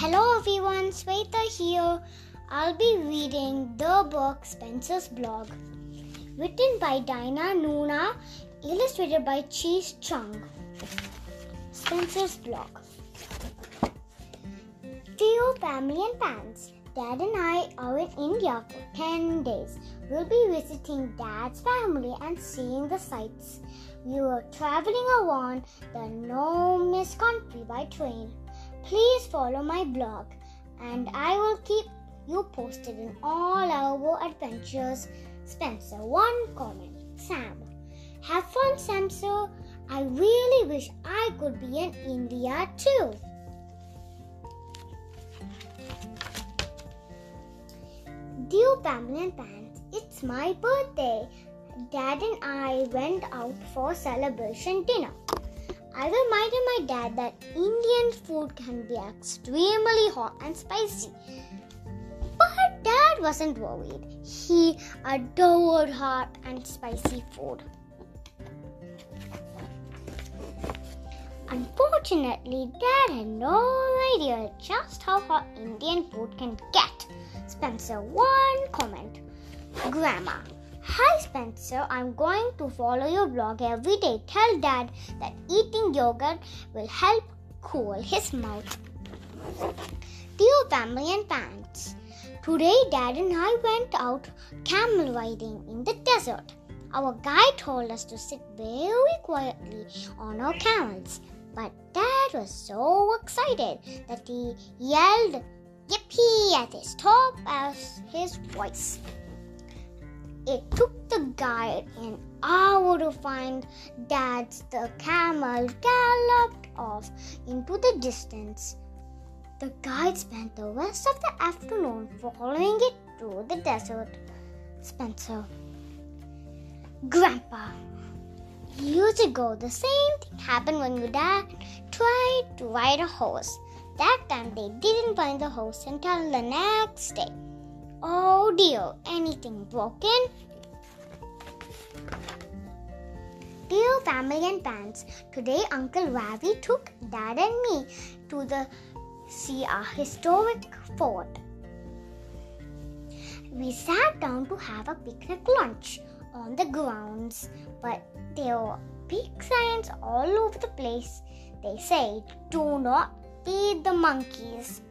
Hello everyone, Sweta here. I'll be reading the book Spencer's Blog, written by Dinah Nuna, illustrated by Cheese Chung. Spencer's Blog. Dear family and fans, Dad and I are in India for 10 days. We'll be visiting Dad's family and seeing the sights. We were traveling around the No Miss country by train. Please follow my blog and I will keep you posted in all our adventures. Spencer, one comment. Sam, have fun, Spencer. I really wish I could be in India too. Dear family and fans, it's my birthday. Dad and I went out for celebration dinner. I reminded my dad that Indian food can be extremely hot and spicy. But dad wasn't worried. He adored hot and spicy food. Unfortunately, Dad had no idea just how hot Indian food can get. Spencer, one comment. Grandma, Hi Spencer, I'm going to follow your blog every day. Tell Dad that eating yogurt will help cool his mouth. Dear family and fans, today Dad and I went out camel riding in the desert. Our guide told us to sit very quietly on our camels, but Dad was so excited that he yelled yippee at his top as his voice. It took the guide an hour to find Dad's the camel galloped off into the distance. The guide spent the rest of the afternoon following it through the desert. Spencer. Grandpa. Years ago, the same thing happened when your dad tried to ride a horse. That time they didn't find the horse until the next day. Oh dear, anything broken? Dear family and fans, today Uncle Ravi took Dad and me to the see our historic fort. We sat down to have a picnic lunch on the grounds, but there were big signs all over the place. They say, "Do not feed the monkeys."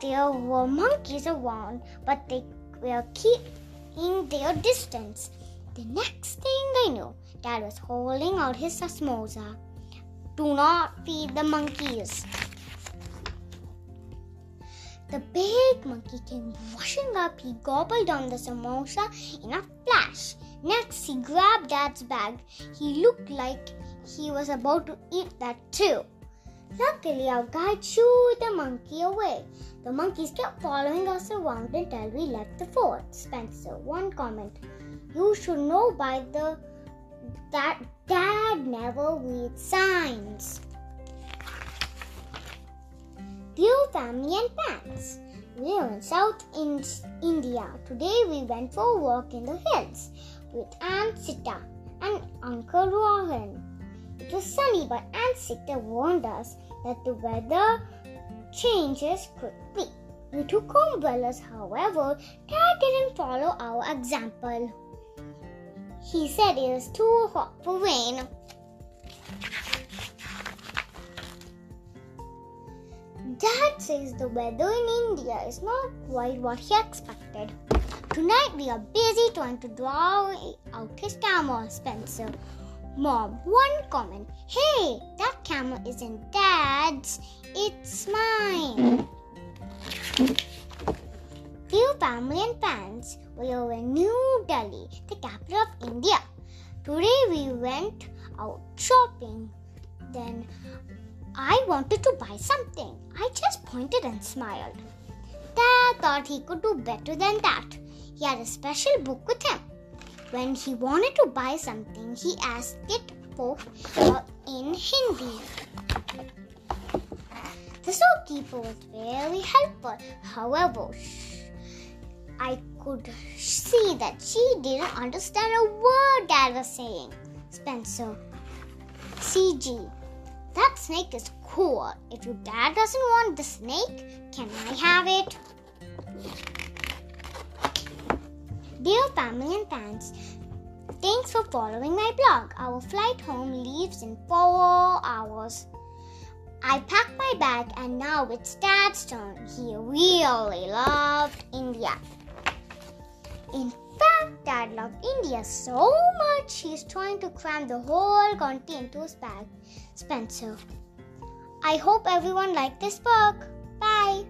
There were monkeys around, but they were keeping their distance. The next thing I knew, Dad was holding out his samosa. Do not feed the monkeys. The big monkey came rushing up. He gobbled on the samosa in a flash. Next, he grabbed Dad's bag. He looked like he was about to eat that too. Luckily, our guide shooed the monkey away. The monkeys kept following us around until we left the fort. Spencer, one comment. You should know by the that dad never reads signs. Dear family and fans, we are in South India. Today we went for a walk in the hills with Aunt Sita and Uncle Rohan. It was sunny, but Aunt Sita warned us that the weather changes quickly. We took umbrellas, however, Dad didn't follow our example. He said it was too hot for rain. Dad says the weather in India is not quite what he expected. Tonight we are busy trying to draw out his camera, Spencer. Mom, one comment. Hey, that camera isn't Dad's, it's mine. Dear family and fans, we are in New Delhi, the capital of India. Today we went out shopping. Then I wanted to buy something. I just pointed and smiled. Dad thought he could do better than that. He had a special book with him. When he wanted to buy something, he asked it for uh, in Hindi. The shopkeeper was very helpful. However, I could see that she didn't understand a word Dad was saying. Spencer. CG. that snake is cool. If your dad doesn't want the snake, can I have it? Family and fans, thanks for following my blog. Our flight home leaves in four hours. I packed my bag and now it's Dad's turn. He really loved India. In fact, Dad loved India so much he's trying to cram the whole country into his bag. Spencer. I hope everyone liked this book. Bye.